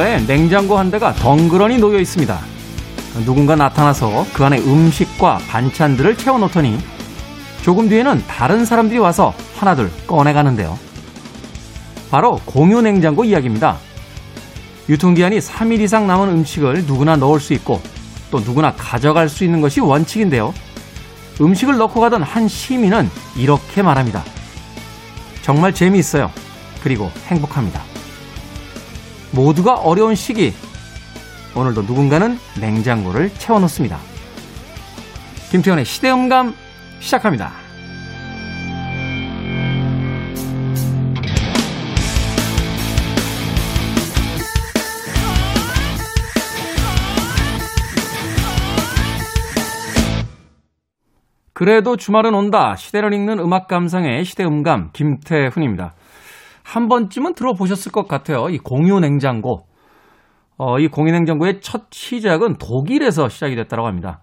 길가에 냉장고 한 대가 덩그러니 놓여 있습니다. 누군가 나타나서 그 안에 음식과 반찬들을 채워놓더니 조금 뒤에는 다른 사람들이 와서 하나둘 꺼내가는데요. 바로 공유 냉장고 이야기입니다. 유통기한이 3일 이상 남은 음식을 누구나 넣을 수 있고 또 누구나 가져갈 수 있는 것이 원칙인데요. 음식을 넣고 가던 한 시민은 이렇게 말합니다. 정말 재미있어요. 그리고 행복합니다. 모두가 어려운 시기. 오늘도 누군가는 냉장고를 채워놓습니다. 김태현의 시대음감 시작합니다. 그래도 주말은 온다. 시대를 읽는 음악 감상의 시대음감 김태훈입니다. 한 번쯤은 들어보셨을 것 같아요. 이 공유 냉장고. 어, 이 공유 냉장고의 첫 시작은 독일에서 시작이 됐다고 합니다.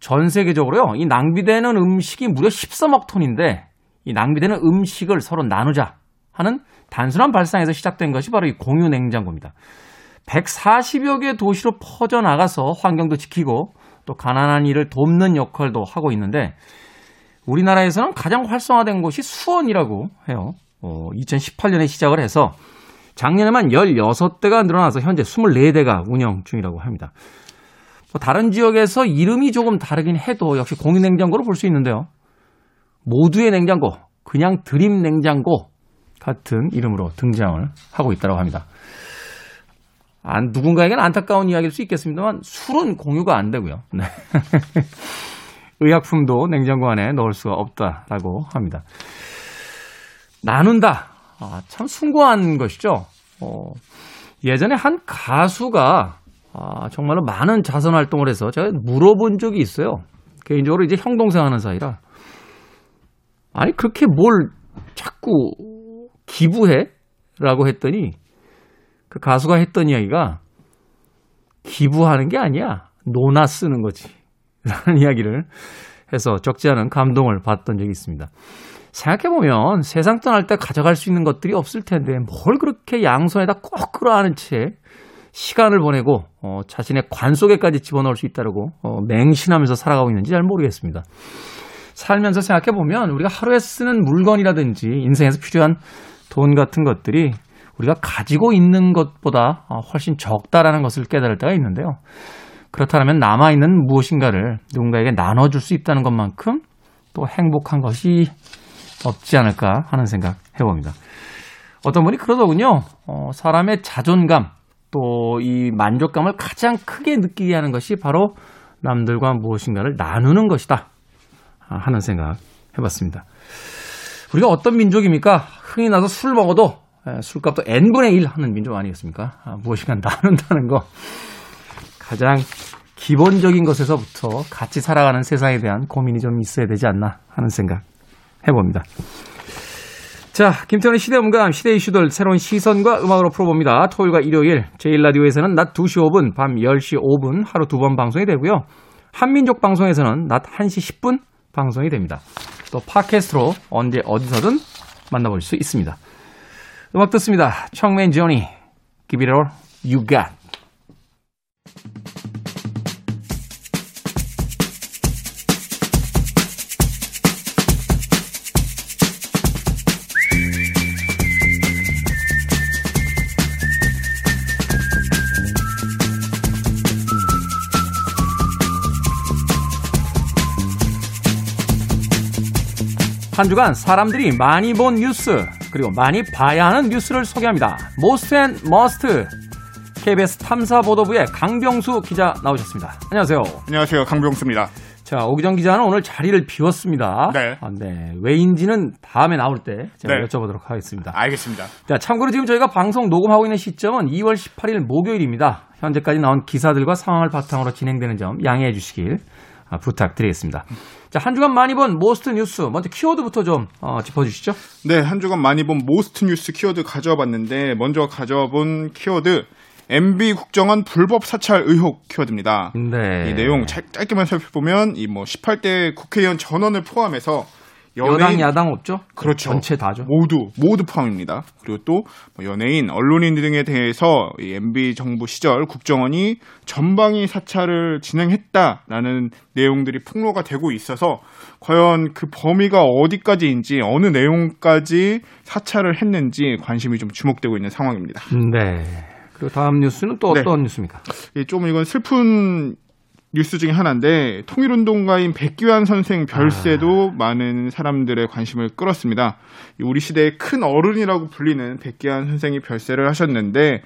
전 세계적으로요. 이 낭비되는 음식이 무려 13억 톤인데 이 낭비되는 음식을 서로 나누자 하는 단순한 발상에서 시작된 것이 바로 이 공유 냉장고입니다. 140여 개 도시로 퍼져나가서 환경도 지키고 또 가난한 이를 돕는 역할도 하고 있는데 우리나라에서는 가장 활성화된 곳이 수원이라고 해요. 어, 2018년에 시작을 해서 작년에만 16대가 늘어나서 현재 24대가 운영 중이라고 합니다. 뭐 다른 지역에서 이름이 조금 다르긴 해도 역시 공유 냉장고로 볼 수 있는데요. 모두의 냉장고, 그냥 드림 냉장고 같은 이름으로 등장을 하고 있다고 합니다. 안, 누군가에게는 안타까운 이야기일 수 있겠습니다만 술은 공유가 안 되고요. 네. 의약품도 냉장고 안에 넣을 수가 없다라고 합니다. 나눈다. 아, 참 숭고한 것이죠. 어, 예전에 한 가수가 아, 정말로 많은 자선 활동을 해서 제가 물어본 적이 있어요. 개인적으로 이제 형 동생 하는 사이라 아니 그렇게 뭘 자꾸 기부해? 라고 했더니 그 가수가 했던 이야기가 기부하는 게 아니야. 노나 쓰는 거지. 라는 이야기를 해서 적지 않은 감동을 받던 적이 있습니다. 생각해보면 세상 떠날 때 가져갈 수 있는 것들이 없을 텐데 뭘 그렇게 양손에다 꼭 끌어안은 채 시간을 보내고 어, 자신의 관 속에까지 집어넣을 수 있다고 어, 맹신하면서 살아가고 있는지 잘 모르겠습니다. 살면서 생각해보면 우리가 하루에 쓰는 물건이라든지 인생에서 필요한 돈 같은 것들이 우리가 가지고 있는 것보다 어, 훨씬 적다라는 것을 깨달을 때가 있는데요. 그렇다면 남아있는 무엇인가를 누군가에게 나눠줄 수 있다는 것만큼 또 행복한 것이 없지 않을까 하는 생각 해봅니다. 어떤 분이 그러더군요. 어, 사람의 자존감 또 이 만족감을 가장 크게 느끼게 하는 것이 바로 남들과 무엇인가를 나누는 것이다 하는 생각 해봤습니다. 우리가 어떤 민족입니까? 흥이 나서 술 먹어도 예, 술값도 n분의 1 하는 민족 아니겠습니까? 아, 무엇인가 나눈다는 거. 가장 기본적인 것에서부터 같이 살아가는 세상에 대한 고민이 좀 있어야 되지 않나 하는 생각 해봅니다. 자, 김태원의 시대음감, 시대 이슈들 새로운 시선과 음악으로 풀어봅니다. 토요일과 일요일, 제1라디오에서는 낮 2시 5분, 밤 10시 5분 하루 두 번 방송이 되고요. 한민족 방송에서는 낮 1시 10분 방송이 됩니다. 또 팟캐스트로 언제 어디서든 만나볼 수 있습니다. 음악 듣습니다. 청맨 조니, Give it all you got. 한 주간 사람들이 많이 본 뉴스 그리고 많이 봐야 하는 뉴스를 소개합니다. Most and Must KBS 탐사보도부의 강병수 기자 나오셨습니다. 안녕하세요. 안녕하세요. 강병수입니다. 자, 오기정 기자는 오늘 자리를 비웠습니다. 네. 아, 네. 왜인지는 다음에 나올 때 제가 네. 여쭤보도록 하겠습니다. 알겠습니다. 자, 참고로 지금 저희가 방송 녹음하고 있는 시점은 2월 18일 목요일입니다. 현재까지 나온 기사들과 상황을 바탕으로 진행되는 점 양해해 주시길 아, 부탁드리겠습니다. 자, 한 주간 많이 본 most 뉴스 먼저 키워드부터 좀 어, 짚어주시죠. 네, 한 주간 많이 본 most 뉴스 키워드 가져와 봤는데 먼저 가져와 본 키워드 MB 국정원 불법 사찰 의혹 키워드입니다. 네. 이 내용 짧, 짧게만 살펴보면 이 뭐 18대 국회의원 전원을 포함해서 여당 야당 없죠? 그렇죠. 전체 다죠. 모두 모두 포함입니다. 그리고 또뭐 연예인, 언론인 등에 대해서 이 MB 정부 시절 국정원이 전방위 사찰을 진행했다라는 내용들이 폭로가 되고 있어서 과연 그 범위가 어디까지인지 어느 내용까지 사찰을 했는지 관심이 좀 주목되고 있는 상황입니다. 네. 그 다음 뉴스는 또 네. 어떤 뉴스입니까? 예, 좀 이건 슬픈 뉴스 중에 하나인데 통일운동가인 백규환 선생 별세도 많은 사람들의 관심을 끌었습니다. 이 우리 시대의 큰 어른이라고 불리는 백규환 선생이 별세를 하셨는데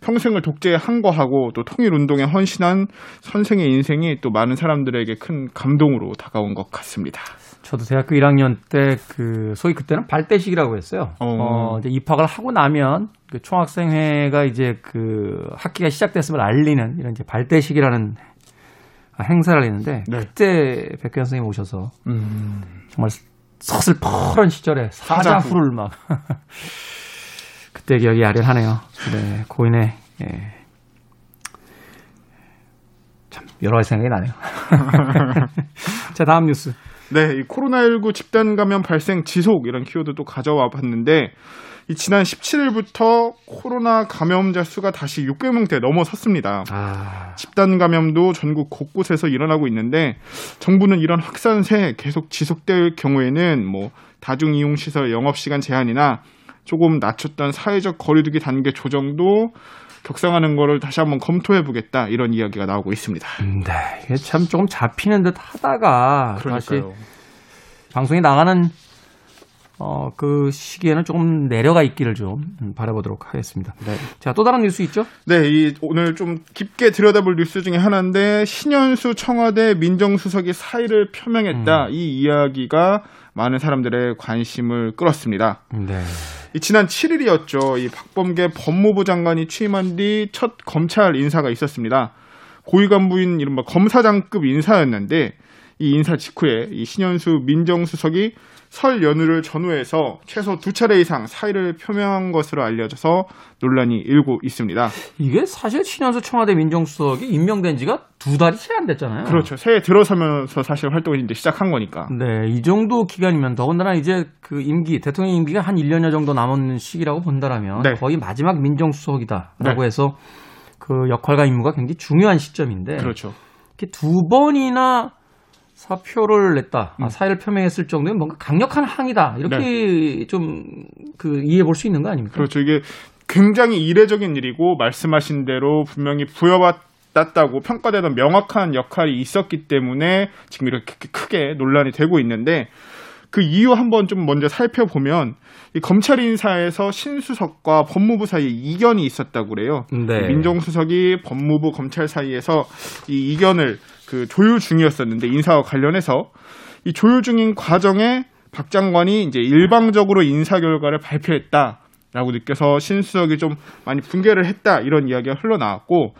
평생을 독재에 항거하고 또 통일운동에 헌신한 선생의 인생이 또 많은 사람들에게 큰 감동으로 다가온 것 같습니다. 저도 대학교 1학년 때 그 소위 그때는 발대식이라고 했어요. 어. 어, 이제 입학을 하고 나면 그 총학생회가 이제 그 학기가 시작됐음을 알리는 이런 이제 발대식이라는 행사를 했는데 네. 그때 백현 선생님 오셔서 음, 정말 서슬퍼런 시절에 사자후를 사자후. 막 그때 기억이 아련하네요. 네, 고인의 예. 참 여러 가지 생각이 나네요. 자 다음 뉴스. 네, 이 코로나19 집단 감염 발생 지속 이런 키워드 또 가져와 봤는데 이 지난 17일부터 코로나 감염자 수가 다시 600명대 넘어섰습니다. 아, 집단 감염도 전국 곳곳에서 일어나고 있는데 정부는 이런 확산세 계속 지속될 경우에는 뭐 다중 이용 시설 영업 시간 제한이나 조금 낮췄던 사회적 거리두기 단계 조정도 격상하는 거를 다시 한번 검토해 보겠다 이런 이야기가 나오고 있습니다. 네, 이게 참 조금 잡히는 듯 하다가 다시 그러니까요. 방송이 나가는 어, 그 시기에는 조금 내려가 있기를 좀 음, 바라보도록 하겠습니다. 자, 또 다른 뉴스 있죠? 네, 이 오늘 좀 깊게 들여다볼 뉴스 중에 하나인데 신현수 청와대 민정수석이 사의를 표명했다 이 이야기가 많은 사람들의 관심을 끌었습니다. 네. 이 지난 7일이었죠. 이 박범계 법무부 장관이 취임한 뒤 첫 검찰 인사가 있었습니다. 고위 간부인 이른바 검사장급 인사였는데 이 인사 직후에 이 신현수 민정수석이 설 연휴를 전후해서 최소 두 차례 이상 사의를 표명한 것으로 알려져서 논란이 일고 있습니다. 이게 사실 신현수 청와대 민정수석이 임명된 지가 두 달이 채 안 됐잖아요. 그렇죠. 새해 들어서면서 사실 활동을 이제 시작한 거니까. 네, 이 정도 기간이면 더군다나 이제 그 임기, 대통령 임기가 한 1년여 정도 남은 시기라고 본다라면 네. 거의 마지막 민정수석이다라고 네. 해서 그 역할과 임무가 굉장히 중요한 시점인데 그렇죠. 이렇게 두 번이나 사표를 냈다, 음. 아, 사의를 표명했을 정도면 뭔가 강력한 항의다 이렇게 좀그 이해해 볼 수 있는 거 아닙니까? 네. 그렇죠. 이게 굉장히 이례적인 일이고 말씀하신 대로 분명히 부여받았다고 평가되던 명확한 역할이 있었기 때문에 지금 이렇게 크게 논란이 되고 있는데 그 이유 한번 좀 먼저 살펴보면 이 검찰 인사에서 신수석과 법무부 사이에 이견이 있었다고 그래요. 네. 민정수석이 법무부 검찰 사이에서 이 이견을 그 조율 중이었었는데 인사와 관련해서 이 조율 중인 과정에 박 장관이 이제 일방적으로 인사 결과를 발표했다 라고 느껴서 신수석이 좀 많이 붕괴를 했다 이런 이야기가 흘러나왔고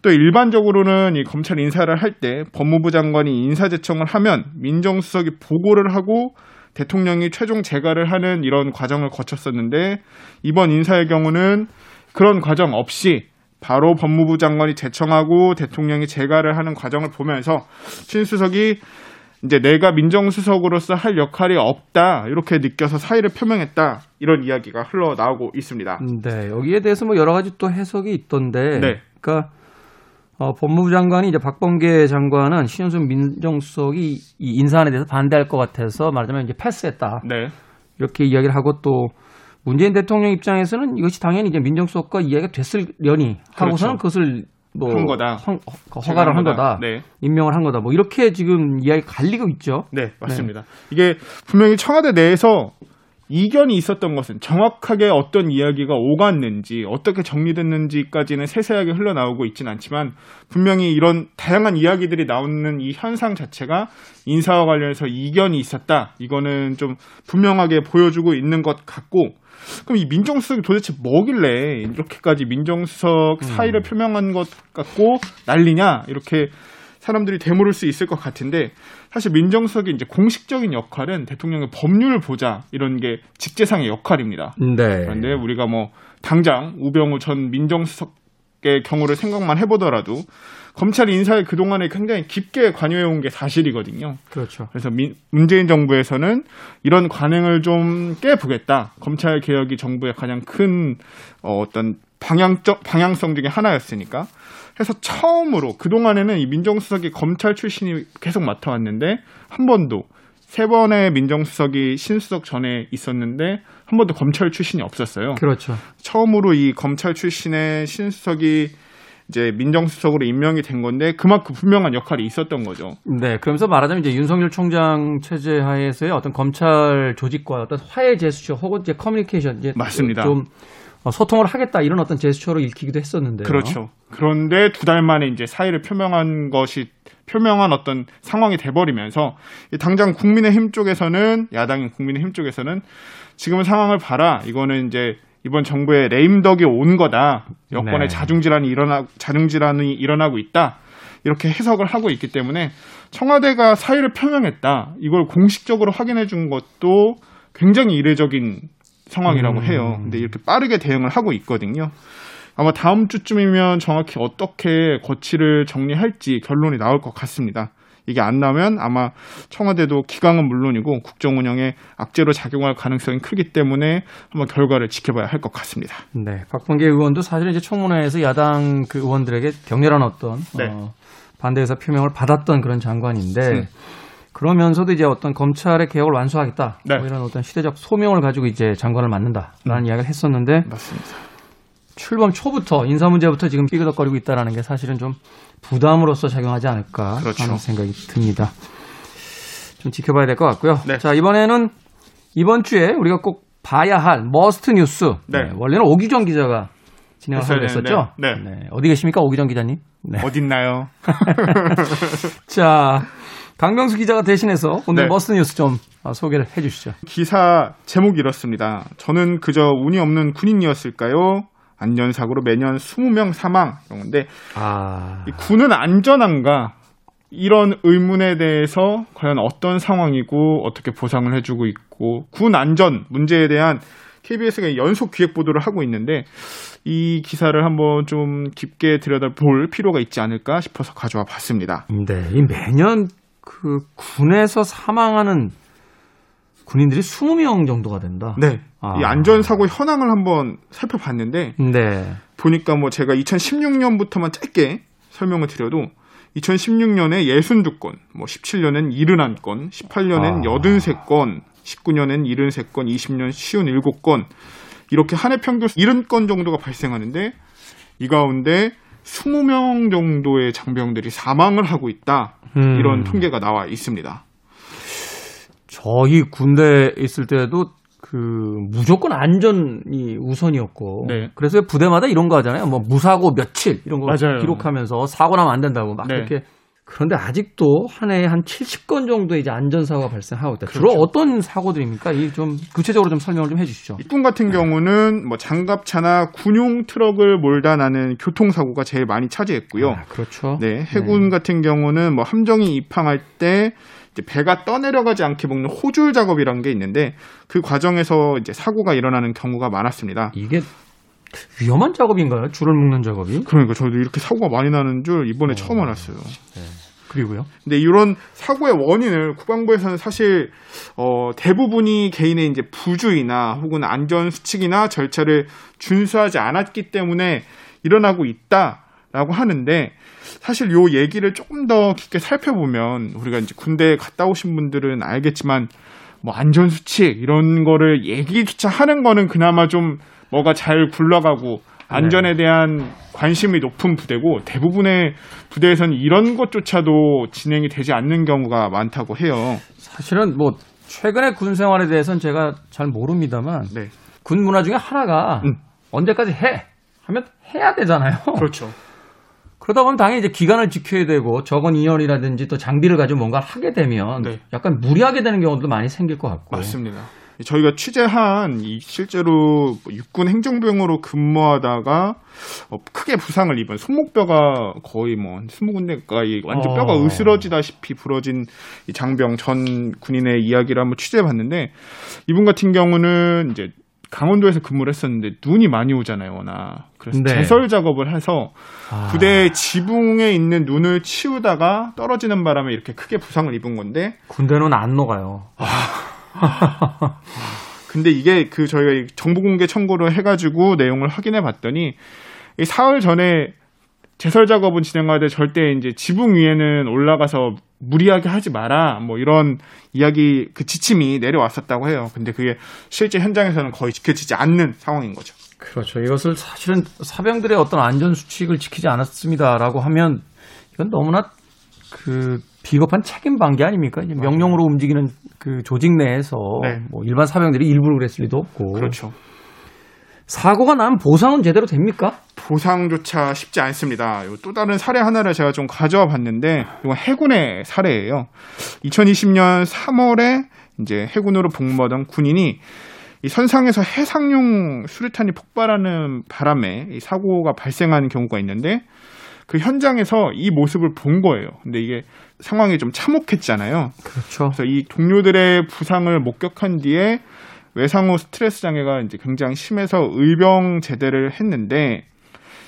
또 일반적으로는 이 검찰 인사를 할 때 법무부 장관이 인사 제청을 하면 민정수석이 보고를 하고 대통령이 최종 재가를 하는 이런 과정을 거쳤었는데 이번 인사의 경우는 그런 과정 없이 바로 법무부 장관이 제청하고 대통령이 재가를 하는 과정을 보면서 신수석이 이제 내가 민정수석으로서 할 역할이 없다 이렇게 느껴서 사의를 표명했다 이런 이야기가 흘러나오고 있습니다. 네, 여기에 대해서 뭐 여러 가지 또 해석이 있던데, 네. 그러니까 어, 법무부 장관이 이제 박범계 장관은 신현수 민정수석이 이 인사안에 대해서 반대할 것 같아서 말하자면 이제 패스했다 네, 이렇게 이야기를 하고 또 문재인 대통령 입장에서는 이것이 당연히 이제 민정수석과 이야기가 됐으려니 하고서는 그것을 뭐 그렇죠. 한 거다. 헌- 허가를 한 거다, 네. 임명을 한 거다, 뭐 이렇게 지금 이야기 갈리고 있죠. 네, 맞습니다. 이게 분명히 청와대 내에서 이견이 있었던 것은 정확하게 어떤 이야기가 오갔는지 어떻게 정리됐는지까지는 세세하게 흘러나오고 있지는 않지만 분명히 이런 다양한 이야기들이 나오는 이 현상 자체가 인사와 관련해서 이견이 있었다. 이거는 좀 분명하게 보여주고 있는 것 같고 그럼 이 민정수석이 도대체 뭐길래 이렇게까지 민정수석 사의를 표명한 것 같고 난리냐 이렇게 사람들이 되물을 수 있을 것 같은데 사실 민정수석의 이제 공식적인 역할은 대통령의 법률 보좌 이런 게 직제상의 역할입니다. 네. 그런데 우리가 뭐 당장 우병우 전 민정수석 경우를 생각만 해보더라도 검찰 인사에 그동안에 굉장히 깊게 관여해 온 게 사실이거든요. 그렇죠. 그래서 민- 문재인 정부에서는 이런 관행을 좀 깨보겠다. 검찰 개혁이 정부의 가장 큰 어, 어떤 방향적 방향성 중에 하나였으니까. 해서 처음으로 그 동안에는 이 민정수석이 검찰 출신이 계속 맡아왔는데 한 번도 세 번의 민정수석이 신수석 전에 있었는데 한 번도 검찰 출신이 없었어요. 그렇죠. 처음으로 이 검찰 출신의 신수석이 이제 민정수석으로 임명이 된 건데 그만큼 분명한 역할이 있었던 거죠. 네, 그러면서 말하자면 이제 윤석열 총장 체제 하에서의 어떤 검찰 조직과 어떤 화해 제스처 혹은 이제 커뮤니케이션 이제 맞습니다. 좀 어, 소통을 하겠다 이런 어떤 제스처로 읽히기도 했었는데요. 그렇죠. 그런데 두 달 만에 이제 사의를 표명한 것이 표명한 어떤 상황이 돼버리면서 이 당장 국민의힘 쪽에서는 야당인 국민의힘 쪽에서는 지금 상황을 봐라. 이거는 이제 이번 정부의 레임덕이 온 거다. 여권의 네. 자중질환이 일어나 자중질환이 일어나고 있다. 이렇게 해석을 하고 있기 때문에 청와대가 사의를 표명했다. 이걸 공식적으로 확인해 준 것도 굉장히 이례적인 상황이라고 음. 해요. 근데 이렇게 빠르게 대응을 하고 있거든요. 아마 다음 주쯤이면 정확히 어떻게 거치를 정리할지 결론이 나올 것 같습니다. 이게 안 나면 아마 청와대도 기강은 물론이고 국정 운영에 악재로 작용할 가능성이 크기 때문에 한번 결과를 지켜봐야 할 것 같습니다. 네, 박범계 의원도 사실 이제 청문회에서 야당 그 의원들에게 격렬한 어떤 네. 어, 반대 의사 표명을 받았던 그런 장관인데 음. 그러면서도 이제 어떤 검찰의 개혁을 완수하겠다 네. 뭐 이런 어떤 시대적 소명을 가지고 이제 장관을 맡는다라는 이야기를 했었는데 맞습니다. 출범 초부터 인사 문제부터 지금 삐그덕거리고 있다라는 게 사실은 좀 부담으로서 작용하지 않을까 그렇죠. 하는 생각이 듭니다. 좀 지켜봐야 될 것 같고요. 네. 자 이번에는 이번 주에 우리가 꼭 봐야 할 must 뉴스. 네. 원래는 오기정 기자가 진행을 했어야 했었죠. 되는데, 네. 어디 계십니까 오기정 기자님? 네. 어딨나요? 자 강명수 기자가 대신해서 오늘 네. must 뉴스 좀 어, 소개를 해주시죠. 기사 제목이 이렇습니다. 저는 그저 운이 없는 군인이었을까요? 안전사고로 매년 20명 사망 이런 건데 아이 군은 안전한가? 이런 의문에 대해서 과연 어떤 상황이고 어떻게 보상을 해주고 있고 군 안전 문제에 대한 KBS가 연속 기획 보도를 하고 있는데 이 기사를 한번 좀 깊게 들여다볼 필요가 있지 않을까 싶어서 가져와 봤습니다. 네, 이 매년 그 군에서 사망하는 군인들이 20명 정도가 된다. 네. 아. 이 안전사고 현황을 한번 살펴봤는데 네. 보니까 뭐 제가 2016년부터만 짧게 설명을 드려도 2016년에 62건, 뭐 17년엔 71건, 18년엔 아. 83건, 19년엔 73건, 20년 57건 이렇게 한 해 평균 70건 정도가 발생하는데 이 가운데 20명 정도의 장병들이 사망을 하고 있다. 음. 이런 통계가 나와 있습니다. 저희 군대에 있을 때도 그 무조건 안전이 우선이었고 네. 그래서 부대마다 이런 거 하잖아요. 뭐 무사고 며칠 이런 거 맞아요. 기록하면서 사고 나면 안 된다고 막 네. 그렇게 그런데 아직도 한 해에 한 70건 정도 이제 안전사고가 발생하고 있다. 주로 그렇죠. 어떤 사고들입니까? 이 좀 구체적으로 좀 설명을 좀 해주시죠. 이군 같은 경우는 뭐 장갑차나 군용 트럭을 몰다 나는 교통사고가 제일 많이 차지했고요. 아, 그렇죠. 네, 해군 같은 경우는 뭐 함정이 입항할 때 배가 떠내려가지 않게 먹는 호줄 작업이라는 게 있는데 그 과정에서 이제 사고가 일어나는 경우가 많았습니다. 이게 위험한 작업인가요? 줄을 묶는 작업이? 그러니까 저도 이렇게 사고가 많이 나는 줄 이번에 어. 처음 알았어요. 그리고요. 근데 이런 사고의 원인을 국방부에서는 사실 어, 대부분이 개인의 이제 부주의나 혹은 안전 수칙이나 절차를 준수하지 않았기 때문에 일어나고 있다 라고 하는데 사실 요 얘기를 조금 더 깊게 살펴보면 우리가 이제 군대에 갔다 오신 분들은 알겠지만 뭐 안전 수칙 이런 거를 얘기조차 하는 거는 그나마 좀 뭐가 잘 굴러가고 안전에 대한 관심이 높은 부대고 대부분의 부대에서는 이런 것조차도 진행이 되지 않는 경우가 많다고 해요. 사실은 뭐 최근의 군 생활에 대해서는 제가 잘 모릅니다만 네. 군 문화 중에 하나가 음. 언제까지 해 하면 해야 되잖아요. 그렇죠. 그러다 보면 당연히 이제 기간을 지켜야 되고 적은 인원이라든지 또 장비를 가지고 뭔가를 하게 되면 네. 약간 무리하게 되는 경우도 많이 생길 것 같고. 맞습니다. 저희가 취재한 이 실제로 뭐 육군 행정병으로 근무하다가 어, 크게 부상을 입은 손목뼈가 거의 뭐 스무 군데 가까이 완전 어. 뼈가 으스러지다시피 부러진 이 장병 전 군인의 이야기를 한번 취재해 봤는데 이분 같은 경우는 이제 강원도에서 근무를 했었는데 눈이 많이 오잖아요, 워낙. 그래서 네. 제설 작업을 해서 아, 부대 지붕에 있는 눈을 치우다가 떨어지는 바람에 이렇게 크게 부상을 입은 건데 군대는 안 녹아요. 근데 이게 그 저희가 정보 공개 청구를 해가지고 내용을 확인해 봤더니 이 사흘 전에 제설 작업은 진행하되 절대 이제 지붕 위에는 올라가서 무리하게 하지 마라 뭐 이런 이야기 그 지침이 내려왔었다고 해요. 근데 그게 실제 현장에서는 거의 지켜지지 않는 상황인 거죠. 그렇죠. 이것을 사실은 사병들의 어떤 안전 수칙을 지키지 않았습니다라고 하면 이건 너무나 그 비겁한 책임 방기 아닙니까? 이제 명령으로 움직이는 그 조직 내에서 네. 뭐 일반 사병들이 일부러 그랬을 리도 없고 그렇죠. 사고가 나면 보상은 제대로 됩니까? 보상조차 쉽지 않습니다. 요또 다른 사례 하나를 제가 좀 가져와 봤는데 이건 해군의 사례예요. 2020년 3월에 이제 해군으로 복무하던 군인이 이 선상에서 해상용 수류탄이 폭발하는 바람에 이 사고가 발생하는 경우가 있는데 그 현장에서 이 모습을 본 거예요. 근데 이게 상황이 좀 참혹했잖아요. 그렇죠. 그래서 이 동료들의 부상을 목격한 뒤에 외상후 스트레스 장애가 이제 굉장히 심해서 의병 제대를 했는데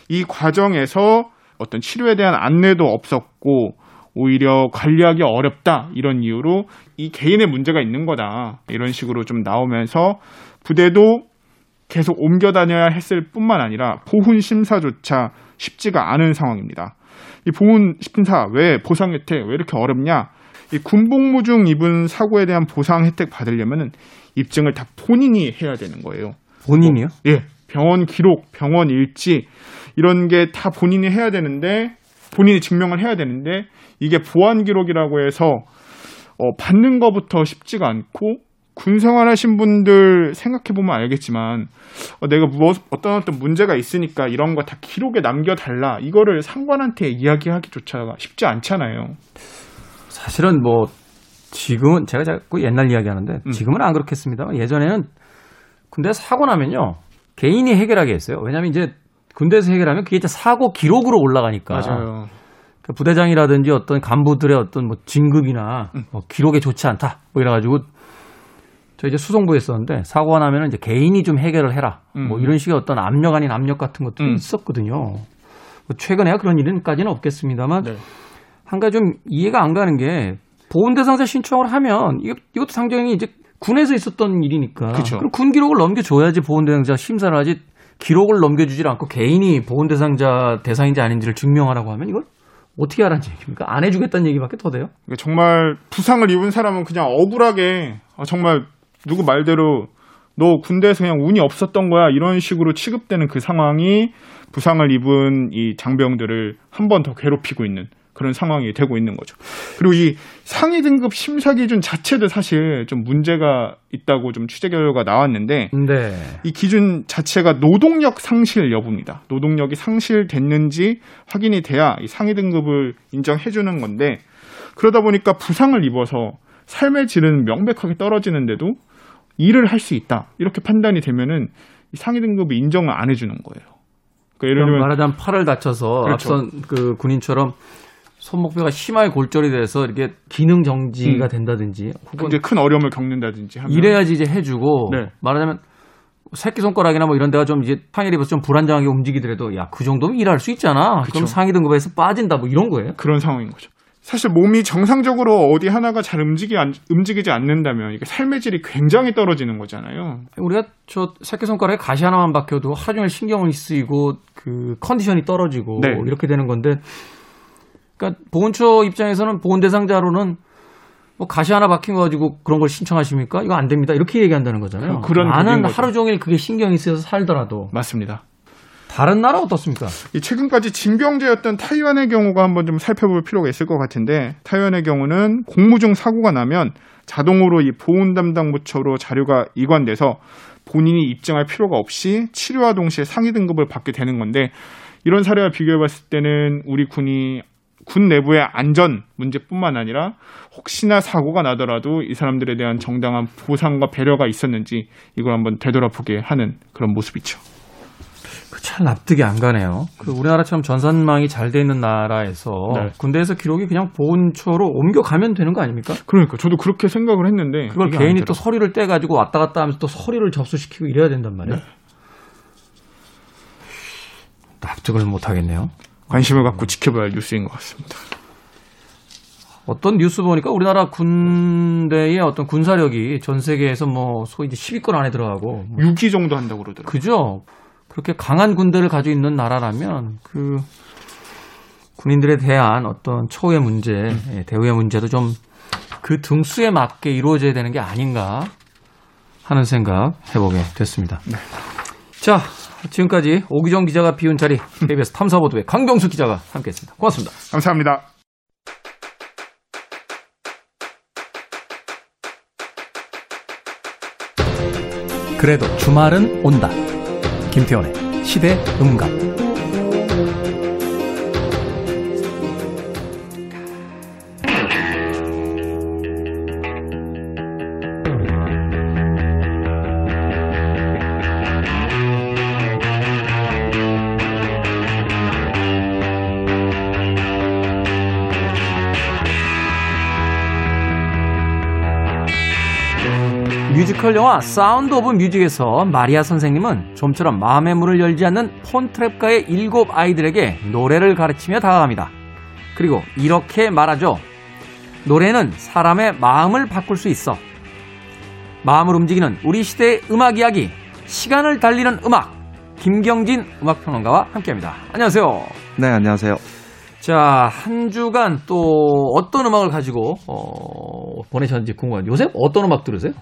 이 과정에서 어떤 치료에 대한 안내도 없었고 오히려 관리하기 어렵다 이런 이유로 이 개인의 문제가 있는 거다 이런 식으로 좀 나오면서 부대도 계속 옮겨 다녀야 했을 뿐만 아니라 보훈 심사조차 쉽지가 않은 상황입니다. 이 보훈 심사 왜 보상 혜택 왜 이렇게 어렵냐? 이 군복무 중 입은 사고에 대한 보상 혜택 받으려면은 입증을 다 본인이 해야 되는 거예요. 본인이요? 예, 병원 기록, 병원 일지 이런 게 다 본인이 해야 되는데 본인이 증명을 해야 되는데 이게 보안 기록이라고 해서 어, 받는 것부터 쉽지가 않고 군 생활 하신 분들 생각해 보면 알겠지만 어, 내가 무엇 어떤 어떤 문제가 있으니까 이런 거 다 기록에 남겨 달라 이거를 상관한테 이야기하기조차 쉽지 않잖아요. 사실은 뭐 지금은 제가 자꾸 옛날 이야기하는데 음. 지금은 안 그렇겠습니다만 예전에는 군대 사고 나면요 개인이 해결하게 했어요. 왜냐하면 이제 군대에서 해결하면 그게 이제 사고 기록으로 올라가니까 그 부대장이라든지 어떤 간부들의 어떤 뭐 진급이나 음. 뭐 기록에 좋지 않다 뭐 이래가지고 저 이제 수송부에 있었는데 사고가 나면은 이제 개인이 좀 해결을 해라 뭐 음. 이런 식의 어떤 압력 아닌 압력 같은 것들이 음. 있었거든요. 뭐 최근에야 그런 일은까지는 없겠습니다만 네. 한 가지 좀 이해가 안 가는 게 보훈 대상자 신청을 하면 이것도 상정이 이제 군에서 있었던 일이니까 그쵸. 그럼 군 기록을 넘겨줘야지 보훈 대상자 심사를 하지 기록을 넘겨주질 않고 개인이 보훈 대상자 대상인지 아닌지를 증명하라고 하면 이걸 어떻게 하라는 얘기입니까? 안 해주겠다는 얘기밖에 더 돼요? 정말 부상을 입은 사람은 그냥 억울하게 아, 정말 누구 말대로 너 군대에서 그냥 운이 없었던 거야 이런 식으로 취급되는 그 상황이 부상을 입은 이 장병들을 한 번 더 괴롭히고 있는 그런 상황이 되고 있는 거죠. 그리고 이 상위 등급 심사 기준 자체도 사실 좀 문제가 있다고 좀 취재 결과가 나왔는데 네. 이 기준 자체가 노동력 상실 여부입니다. 노동력이 상실됐는지 확인이 돼야 이 상위 등급을 인정해 주는 건데 그러다 보니까 부상을 입어서 삶의 질은 명백하게 떨어지는데도 일을 할 수 있다. 이렇게 판단이 되면은 이 상위 등급을 인정을 안 해주는 거예요. 그러니까 예를 들면 말하자면 팔을 다쳐서 그렇죠. 앞선 그 군인처럼 손목뼈가 심하게 골절이 돼서 이렇게 기능 정지가 음. 된다든지 혹은 굉장히 큰 어려움을 겪는다든지 하면 이래야지 이제 해주고 네. 말하자면 새끼 손가락이나 뭐 이런 데가 좀 이제 파열이 입어서 좀 불안정하게 움직이더라도 야 그 정도면 일할 수 있잖아. 그쵸. 그럼 상위 등급에서 빠진다 뭐 이런 거예요. 그런 상황인 거죠. 사실 몸이 정상적으로 어디 하나가 잘 움직이 안- 움직이지 않는다면 이게 삶의 질이 굉장히 떨어지는 거잖아요. 우리가 저 새끼 손가락에 가시 하나만 박혀도 하루 종일 신경이 쓰이고 그 컨디션이 떨어지고 네. 이렇게 되는 건데 그러니까 보건처 입장에서는 보건 대상자로는 뭐 가시 하나 박힌 거 가지고 그런 걸 신청하십니까? 이거 안 됩니다. 이렇게 얘기한다는 거잖아요. 그- 그런 나는. 하루 종일 그게 신경이 쓰여서 살더라도 맞습니다. 다른 나라 어떻습니까? 이 최근까지 징병제였던 타이완의 경우가 한번 좀 살펴볼 필요가 있을 것 같은데 타이완의 경우는 공무 중 사고가 나면 자동으로 이 보훈 담당 부처로 자료가 이관돼서 본인이 입증할 필요가 없이 치료와 동시에 상위 등급을 받게 되는 건데 이런 사례와 비교해 봤을 때는 우리 군이 군 내부의 안전 문제뿐만 아니라 혹시나 사고가 나더라도 이 사람들에 대한 정당한 보상과 배려가 있었는지 이걸 한번 되돌아보게 하는 그런 모습이죠. 그잘 납득이 안 가네요. 그 우리나라처럼 전산망이 잘 돼 있는 나라에서 네. 군대에서 기록이 그냥 보온초로 옮겨가면 되는 거 아닙니까? 그러니까 저도 그렇게 생각을 했는데 그걸 개인이. 또 서류를 떼 가지고 왔다 갔다 하면서 또 서류를 접수시키고 이래야 된단 말이에요. 납득을 못 하겠네요. 관심을 갖고 지켜봐야 할 뉴스인 것 같습니다. 어떤 뉴스 보니까 우리나라 군대의 어떤 군사력이 전 세계에서 뭐 소위 이제 10위권 안에 들어가고 뭐 6위 정도 한다고 그러더라고요. 그죠? 그렇게 강한 군대를 가지고 있는 나라라면 그 군인들에 대한 어떤 처우의 문제, 예, 대우의 문제도 좀 그 등수에 맞게 이루어져야 되는 게 아닌가 하는 생각 해보게 됐습니다. 자, 지금까지 오기정 기자가 비운 자리 KBS 탐사보도의 강병수 기자가 함께했습니다. 고맙습니다. 감사합니다. 그래도 주말은 온다. 김태원의 시대 음감. 뮤지컬 영화 Sound of Music에서 마리아 선생님은 좀처럼 마음의 문을 열지 않는 폰트랩가의 일곱 아이들에게 노래를 가르치며 다가갑니다. 그리고 이렇게 말하죠. 노래는 사람의 마음을 바꿀 수 있어. 마음을 움직이는 우리 시대의 음악 이야기, 시간을 달리는 음악, 김경진 음악평론가와 함께 합니다. 안녕하세요. 네, 안녕하세요. 자, 한 주간 또 어떤 음악을 가지고 어, 보내셨는지 궁금한데 요새 어떤 음악 들으세요?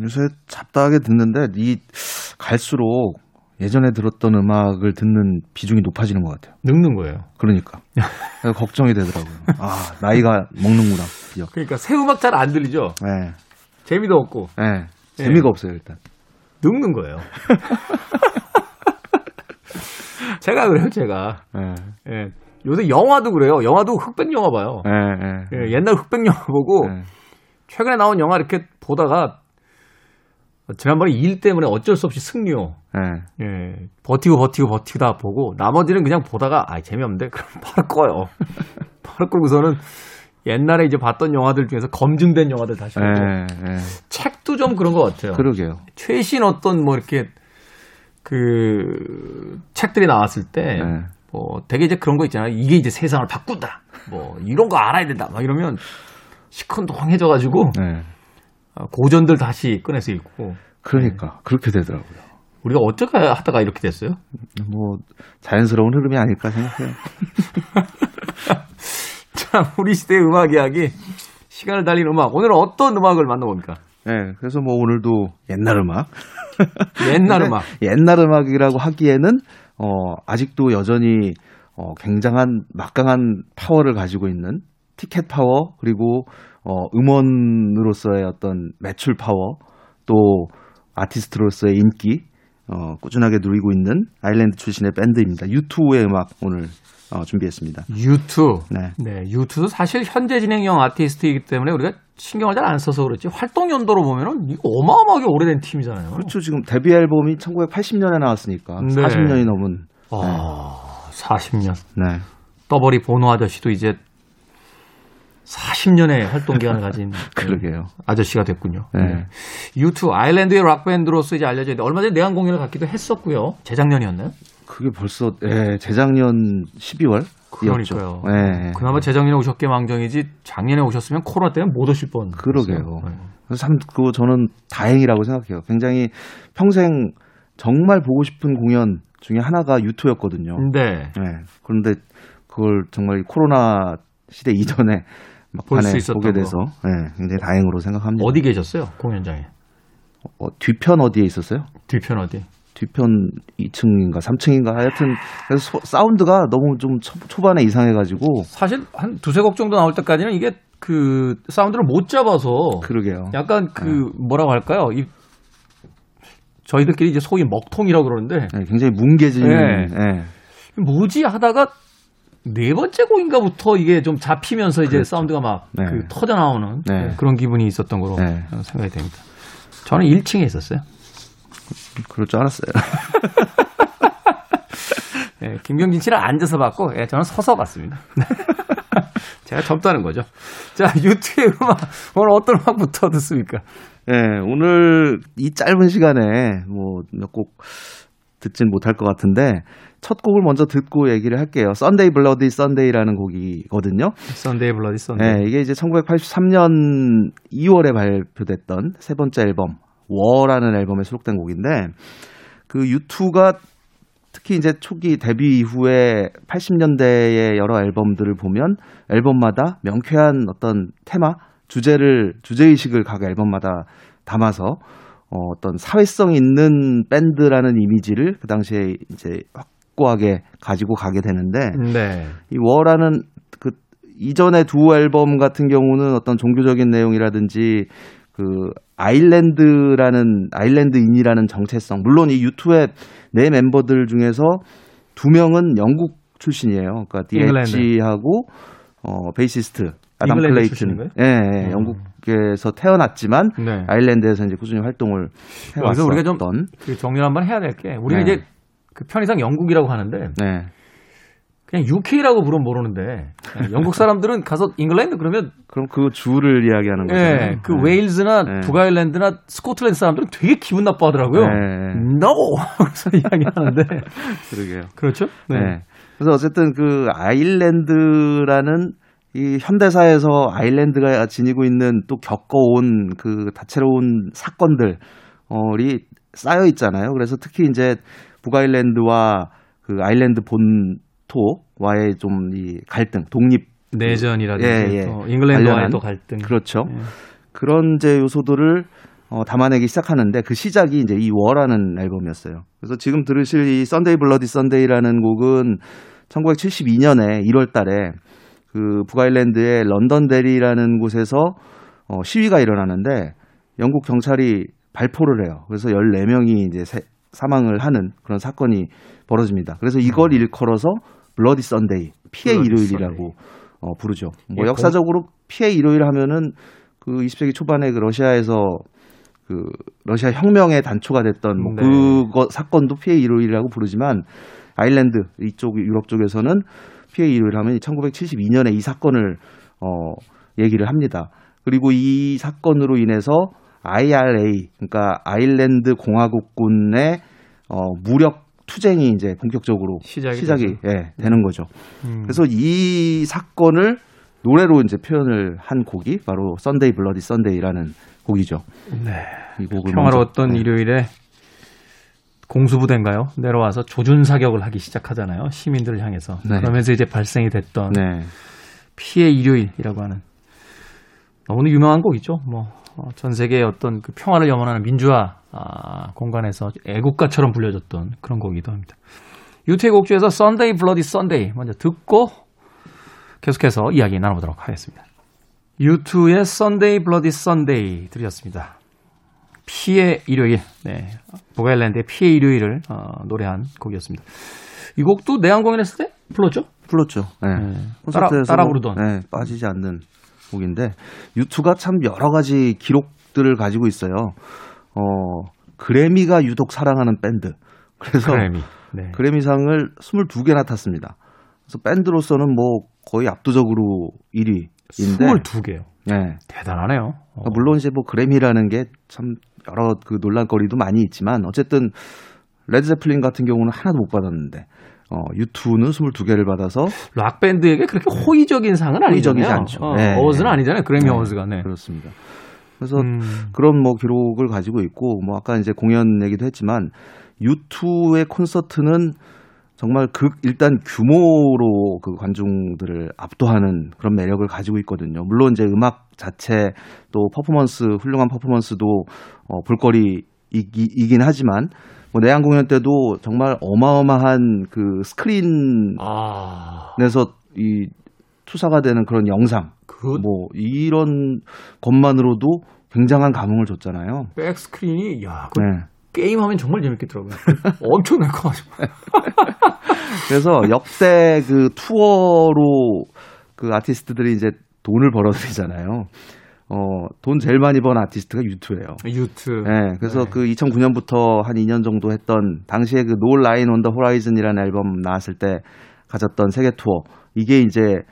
요새 잡다하게 듣는데 이 갈수록 예전에 들었던 음악을 듣는 비중이 높아지는 것 같아요. 늙는 거예요. 그러니까 걱정이 되더라고요. 아 나이가 먹는구나. 드디어. 그러니까 새 음악 잘 안 들리죠? 네, 재미도 없고 네. 재미가 없어요 일단. 늙는 거예요. 제가 그래요, 제가. 네, 예. 요새 영화도 그래요. 영화도 흑백 영화 봐요. 네, 네. 예, 옛날 흑백 영화 보고 네. 최근에 나온 영화 이렇게 보다가 지난번에 일 때문에 어쩔 수 없이 승리요. 네. 예, 버티고 버티고 버티다 보고 나머지는 그냥 보다가 아 재미없는데 그럼 바로 꺼요. 바로 끄고서는 옛날에 이제 봤던 영화들 중에서 검증된 영화들 다시 보고 네, 네. 책도 좀 그런 것 같아요. 그러게요. 최신 어떤 뭐 이렇게 그 책들이 나왔을 때 네. 뭐 되게 이제 그런 거 있잖아요. 이게 이제 세상을 바꾼다. 뭐 이런 거 알아야 된다. 막 이러면 시큰둥해져가지고 네. 고전들 다시 꺼내서 읽고 그러니까 그렇게 되더라고요. 우리가 어떻게 하다가 이렇게 됐어요? 뭐 자연스러운 흐름이 아닐까 생각해요. 참 우리 시대의 음악 이야기 시간을 달린 음악 오늘은 어떤 음악을 만나봅니까? 네, 그래서 뭐 오늘도 옛날 음악. 옛날 음악. 옛날 음악이라고 하기에는 어 아직도 여전히 어 굉장한 막강한 파워를 가지고 있는 티켓 파워 그리고 어 음원으로서의 어떤 매출 파워 또 아티스트로서의 인기 어 꾸준하게 누리고 있는 아일랜드 출신의 밴드입니다. U2의 음악 오늘 어 준비했습니다. U2. 네. 네, U2도 사실 현재 진행형 아티스트이기 때문에 우리가 신경을 잘 안 써서 그렇지 활동 연도로 보면은 어마어마하게 오래된 팀이잖아요. 그렇죠. 지금 데뷔 앨범이 1980년에 나왔으니까 네. 40년이 넘은 아, 40년. 네. 떠버리 보노 아저씨도 이제 40년의 활동 기간을 가진 그러게요. 아저씨가 됐군요. 네. U2 아일랜드의 락 밴드로서 이제 알려져 있는데 얼마 전에 내한 공연을 갖기도 했었고요. 재작년이었나요? 그게 벌써 예, 재작년 12월 그러니까요. 예. 그나마 재작년에 오셨게 망정이지 작년에 오셨으면 코로나 때문에 못 오실 뻔. 그러게요. 했어요. 그래서 참 그거 저는 다행이라고 생각해요. 굉장히 평생 정말 보고 싶은 공연 중에 하나가 유토였거든요. 네. 네. 그런데 그걸 정말 코로나 시대 이전에 볼수 막판에 있었던 보게 거. 돼서 네, 굉장히 다행으로 생각합니다. 어디 계셨어요? 공연장에. 어, 뒤편 어디에 있었어요? 뒤편 어디? 뒤편 2층인가 3층인가 하여튼 그래서 소- 사운드가 너무 좀 초, 초반에 이상해가지고 사실 한 두세 곡 정도 나올 때까지는 이게 그 사운드를 못 잡아서 그러게요. 약간 그 네. 뭐라고 할까요? 이 저희들끼리 이제 소위 먹통이라고 그러는데 네, 굉장히 뭉개지는 네. 네. 뭐지 하다가 네 번째 곡인가부터 이게 좀 잡히면서 이제 그렇죠. 사운드가 막 네. 그 터져 나오는 네. 그런 기분이 있었던 거로 네. 생각이 됩니다. 저는 1층에 있었어요. 그럴 줄 알았어요. 예, 김경진 씨는 앉아서 봤고, 예, 저는 서서 봤습니다. 제가 젊다는 거죠. 자, U2의 음악, 오늘 어떤 음악부터 듣습니까? 예, 오늘 이 짧은 시간에 뭐 몇 곡 듣진 못할 것 같은데 첫 곡을 먼저 듣고 얘기를 할게요. Sunday Bloody Sunday라는 곡이거든요. Sunday Bloody Sunday. 예, 이게 이제 1983년 2월에 발표됐던 세 번째 앨범 War라는 앨범에 수록된 곡인데 그 U2가 특히 이제 초기 데뷔 이후에 80년대의 여러 앨범들을 보면 앨범마다 명쾌한 어떤 테마, 주제를 주제 의식을 각 앨범마다 담아서 어, 어떤 사회성 있는 밴드라는 이미지를 그 당시에 이제 확고하게 가지고 가게 되는데 네. 이 워라는 그 이전의 두 앨범 같은 경우는 어떤 종교적인 내용이라든지 그 아일랜드라는 아일랜드인이라는 정체성 물론 이 U2의 네 멤버들 중에서 두 명은 영국 출신이에요. 그러니까. The Edge하고 어 베이시스트 아담 클레이튼. 예, 예, 음. 영국 에서 태어났지만 네. 아일랜드에서 이제 꾸준히 활동을 여기서 우리가 좀. 그 정리를 한번 해야 될 게, 우리는 네. 이제 그 편의상 영국이라고 하는데, 네. 그냥 UK라고 부르면 모르는데, 예, 영국 사람들은 가서 잉글랜드 그러면, 그럼 그 주를 이야기하는 거죠. 예, 그 웨일즈나 네. 북아일랜드나 스코틀랜드 사람들은 되게 기분 나빠하더라고요. 네. No! 그래서 이야기하는데. 그러게요. 그렇죠? 네. 그래서 어쨌든 그 아일랜드라는 이 현대사에서 아일랜드가 지니고 있는 또 겪어온 그 다채로운 사건들이 쌓여 있잖아요. 그래서 특히 이제 북아일랜드와 그 아일랜드 본토와의 좀 이 갈등, 독립 내전이라든지, 예, 예. 또 잉글랜드와의 또 갈등. 그렇죠. 예. 그런 이제 요소들을 어, 담아내기 시작하는데 그 시작이 이제 이 War라는 앨범이었어요. 그래서 지금 들으실 이 Sunday Bloody Sunday라는 곡은 1972년에 1월 달에 그 북아일랜드의 런던 데리라는 곳에서 어, 시위가 일어나는데 영국 경찰이 발포를 해요. 그래서 14명이 이제 세- 사망을 하는 그런 사건이 벌어집니다. 그래서 이걸 일컬어서 Bloody Sunday, 피의 Bloody 일요일이라고 어, 부르죠. 뭐 예, 역사적으로 피의 일요일 하면은 그 20세기 초반에 그 러시아에서 그 러시아 혁명의 단초가 됐던 뭐 네. 그거 사건도 피의 일요일이라고 부르지만 아일랜드 이쪽 유럽 쪽에서는 피의 일요일 하면 1972년에 이 사건을 어 얘기를 합니다. 그리고 이 사건으로 인해서 IRA 그러니까 아일랜드 공화국군의 어 무력 투쟁이 이제 본격적으로 시작이 시작이 되죠. 예, 되는 거죠. 음. 그래서 이 사건을 노래로 이제 표현을 한 곡이 바로 Sunday Bloody Sunday라는 곡이죠. 네. 이 곡을 평화로웠던 먼저- 네. 일요일에 공수부대인가요? 내려와서 조준 사격을 하기 시작하잖아요. 시민들을 향해서. 네. 그러면서 이제 발생이 됐던 네. 피의 일요일이라고 하는 너무나 유명한 곡이죠. 뭐, 어, 전 세계의 어떤 그 평화를 염원하는 민주화 아, 공간에서 애국가처럼 불려졌던 그런 곡이기도 합니다. 유태의 곡 중에서 Sunday Bloody Sunday 먼저 듣고 계속해서 이야기 나눠보도록 하겠습니다. U2의 Sunday Bloody Sunday 들으셨습니다. 피해 일요일, 네, 보가일랜드의 피해 일요일을 어, 노래한 곡이었습니다. 이 곡도 내한 공연 했을 때 불렀죠? 불렀죠. 네. 네. 따라, 콘서트에서 따라 부르던. 네, 빠지지 않는 곡인데 U2가 참 여러 가지 기록들을 가지고 있어요. 어, 그래미가 유독 사랑하는 밴드. 그래서 그래미. 네. 그래미상을 22개나 탔습니다. 그래서 밴드로서는 뭐 거의 압도적으로 1위인데 22개요. 네. 대단하네요. 어. 물론 이제 뭐 그래미라는 게 참 여러 그 논란거리도 많이 있지만 어쨌든 레드제플린 같은 경우는 하나도 못 받았는데 어, U2는 22개를 받아서 락 밴드에게 그렇게 호의적인 상은 아니잖아요. 않죠. 어, 네. 어워즈는 아니잖아요. 그래미 네. 어워즈가. 네. 그렇습니다. 그래서 음, 그런 뭐 기록을 가지고 있고 뭐 아까 이제 공연 얘기도 했지만 U2의 콘서트는 정말 극 일단 규모로 그 관중들을 압도하는 그런 매력을 가지고 있거든요. 물론 이제 음악 자체 또 퍼포먼스 훌륭한 퍼포먼스도 어, 볼거리 이긴 하지만 뭐 내한 공연 때도 정말 어마어마한 그 스크린에서 아, 이 투사가 되는 그런 영상 그 뭐 이런 것만으로도 굉장한 감흥을 줬잖아요. 백 스크린이, 야, 그 네. 게임하면 정말 재밌겠더라고요. 엄청날 것 같아요. 그래서 역대 그 투어로 그 아티스트들이 이제 돈을 벌어들이잖아요. 어, 돈 제일 많이 번 아티스트가 유투예요. 유튜브. 예, 그래서 네. 그 2009년부터 한 2년 정도 했던 당시에 그 No Line on the Horizon이라는 앨범 나왔을 때 가졌던 세계 투어 이게 이제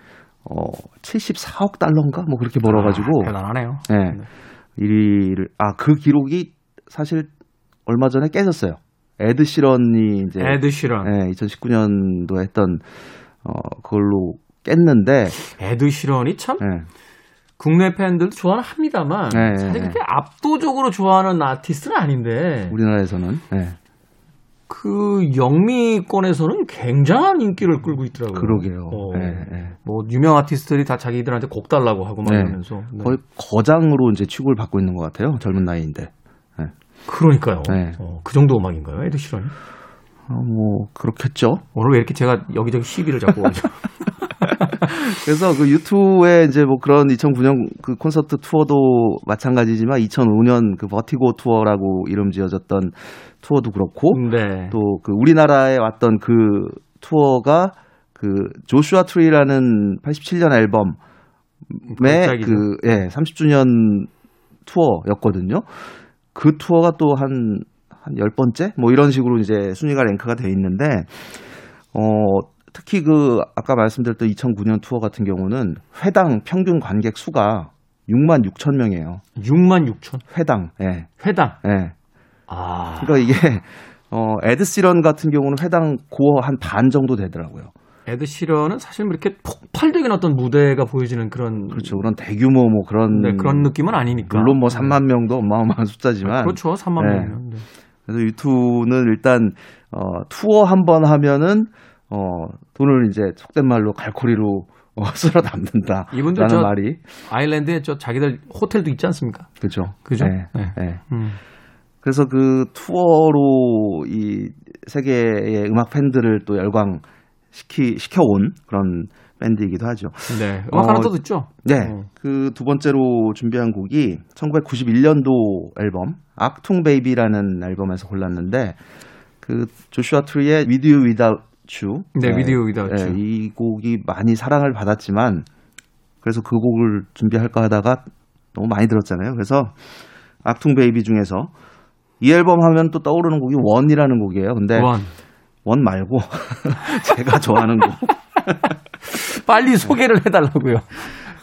어 74억 달러인가 뭐 그렇게 벌어가지고 아, 대단하네요. 예, 1위를 아그 기록이 사실 얼마 전에 깨졌어요. 에드 시런이 이제 에드 시런. 예, 2019년도 했던 어 그걸로 깼는데 에드 시런이 참 예, 국내 팬들도 좋아는 합니다만 네, 사실 네. 그렇게 압도적으로 좋아하는 아티스트는 아닌데 우리나라에서는 예, 그 영미권에서는 굉장한 인기를 끌고 있더라고요. 그러게요. 어, 예, 예. 뭐 유명 아티스트들이 다 자기들한테 곡 달라고 하고 막 네. 이러면서 네. 거의 거장으로 이제 취급을 받고 있는 것 같아요. 젊은 나이인데. 그러니까요. 네. 어, 그 정도 음악인가요, 에드 시런이? 어, 뭐 그렇겠죠. 오늘 왜 이렇게 제가 여기저기 시비를 잡고 가죠? 그래서 그 유튜브에 이제 뭐 그런 2009년 그 콘서트 투어도 마찬가지지만 2005년 그 Vertigo 투어라고 이름 지어졌던 투어도 그렇고 네. 또그 우리나라에 왔던 그 투어가 그 Joshua Tree라는 87년 앨범의. 그 예, 30주년 투어였거든요. 그 투어가 또 한 한 열번째뭐 이런 식으로 이제 순위가 랭크가 돼 있는데 어 특히 그 아까 말씀드렸던 2009년 투어 같은 경우는 회당 평균 관객 수가 6만 6천 명이에요. 6만 6천 회당. 예. 회당. 예. 아, 그러니까 이게 어 에드 시런 같은 경우는 회당 고어 한 반 정도 되더라고요. 에드 시런은 사실 뭐 이렇게 폭발적인 어떤 무대가 보여지는 그런 그렇죠. 그런 대규모 뭐 그런 네, 그런 느낌은 아니니까. 물론 뭐 3만 명도 어마어마한 숫자지만 그렇죠. 3만 네. 명이면. 네. 그래서 유투는 일단 어 투어 한 번 하면은 어 돈을 이제 속된 말로 갈코리로 어, 쓸어 담는다라는 이분들 저- 말이 아일랜드에 저 자기들 호텔도 있지 않습니까? 그죠. 그죠? 네. 네. 네. 음. 그래서 그 투어로 이 세계의 음악 팬들을 또 열광 시키 시켜온 그런 밴드이기도 하죠. 네. 음악 어, 하나 더 듣죠? 네. 어. 그두 번째로 준비한 곡이 1991년도 앨범 Achtung Baby라는 앨범에서 골랐는데 그 Joshua Tree의 With or Without You 네, With or Without You. 이 곡이 많이 사랑을 받았지만 그래서 그 곡을 준비할까 하다가 너무 많이 들었잖아요. 그래서 Achtung Baby 중에서 이 앨범 하면 또 떠오르는 곡이 One이라는 곡이에요. 근데 One. One 말고 제가 좋아하는 곡 빨리 소개를 해달라고요.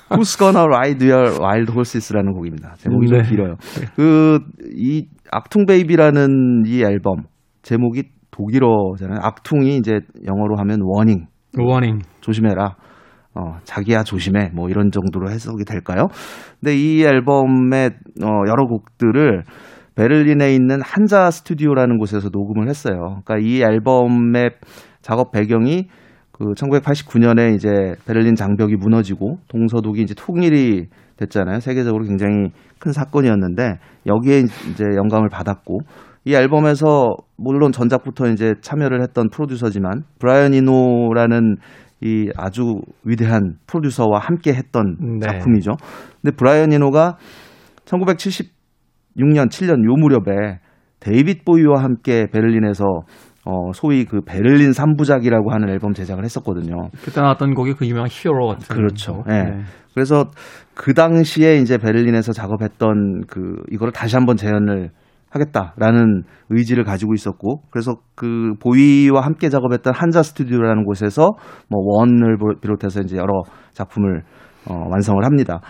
Who's Gonna Ride Your Wild Horses라는 곡입니다. 제목이 네. 좀 길어요. 그 이 Achtung Baby라는 이 앨범 제목이 독일어잖아요. Achtung이 이제 영어로 하면 warning warning. 조심해라. 어, 자기야 조심해. 뭐 이런 정도로 해석이 될까요? 근데 이 앨범의 어, 여러 곡들을 베를린에 있는 한자 스튜디오라는 곳에서 녹음을 했어요. 그러니까 이 앨범의 작업 배경이 그 1989년에 이제 베를린 장벽이 무너지고 동서독이 이제 통일이 됐잖아요. 세계적으로 굉장히 큰 사건이었는데 여기에 이제 영감을 받았고 이 앨범에서 물론 전작부터 이제 참여를 했던 프로듀서지만 브라이언 이노라는 이 아주 위대한 프로듀서와 함께 했던 네. 작품이죠. 근데 브라이언 이노가 1976년, 7년 요 무렵에 데이빗 보위와 함께 베를린에서 어, 소위 그 베를린 삼부작이라고 하는 앨범 제작을 했었거든요. 그때 나왔던 곡이 그 유명한 Heroes 같은. 그렇죠. 곡. 예. 네. 그래서 그 당시에 이제 베를린에서 작업했던 그 이거를 다시 한번 재현을 하겠다라는 의지를 가지고 있었고 그래서 그 보위와 함께 작업했던 한자 스튜디오라는 곳에서 뭐 One을 비롯해서 이제 여러 작품을 어, 완성을 합니다.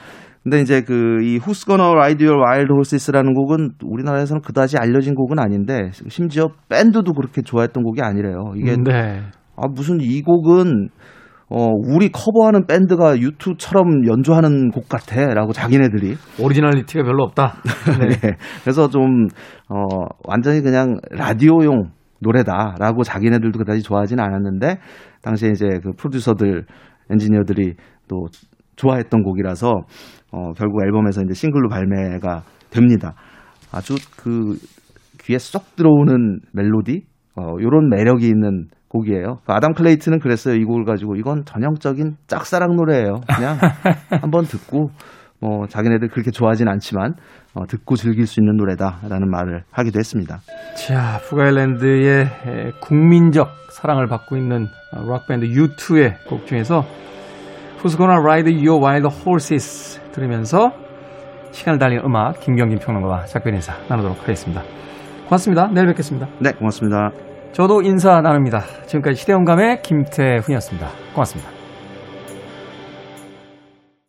근데 이제 그 이 Who's Gonna Ride Your Wild Horses라는 곡은 우리나라에서는 그다지 알려진 곡은 아닌데 심지어 밴드도 그렇게 좋아했던 곡이 아니래요. 이게 네. 아 무슨 이 곡은 어 우리 커버하는 밴드가 유투처럼 연주하는 곡 같아 라고 자기네들이 originality가 별로 없다. 네. 네. 그래서 좀 어 완전히 그냥 라디오용 노래다라고 자기네들도 그다지 좋아하진 않았는데 당시에 이제 그 프로듀서들 엔지니어들이 또 좋아했던 곡이라서 어 결국 앨범에서 이제 싱글로 발매가 됩니다. 아주 그 귀에 쏙 들어오는 멜로디 어 요런 매력이 있는 곡이에요. 그 아담 클레이튼은 그랬어요. 이 곡을 가지고 이건 전형적인 짝사랑 노래예요. 그냥 한번 듣고 뭐 자기네들 그렇게 좋아하진 않지만 어, 듣고 즐길 수 있는 노래다라는 말을 하기도 했습니다. 자, 북아일랜드의 에, 국민적 사랑을 받고 있는 어, 록밴드 U2의 곡 중에서 Who's Gonna Ride Your Wild Horses 들으면서 시간을 달리는 음악 김경진 평론가와 작별 인사 나누도록 하겠습니다. 고맙습니다. 내일 뵙겠습니다. 네, 고맙습니다. 저도 인사 나눕니다. 지금까지 시대용감의 김태훈이었습니다. 고맙습니다.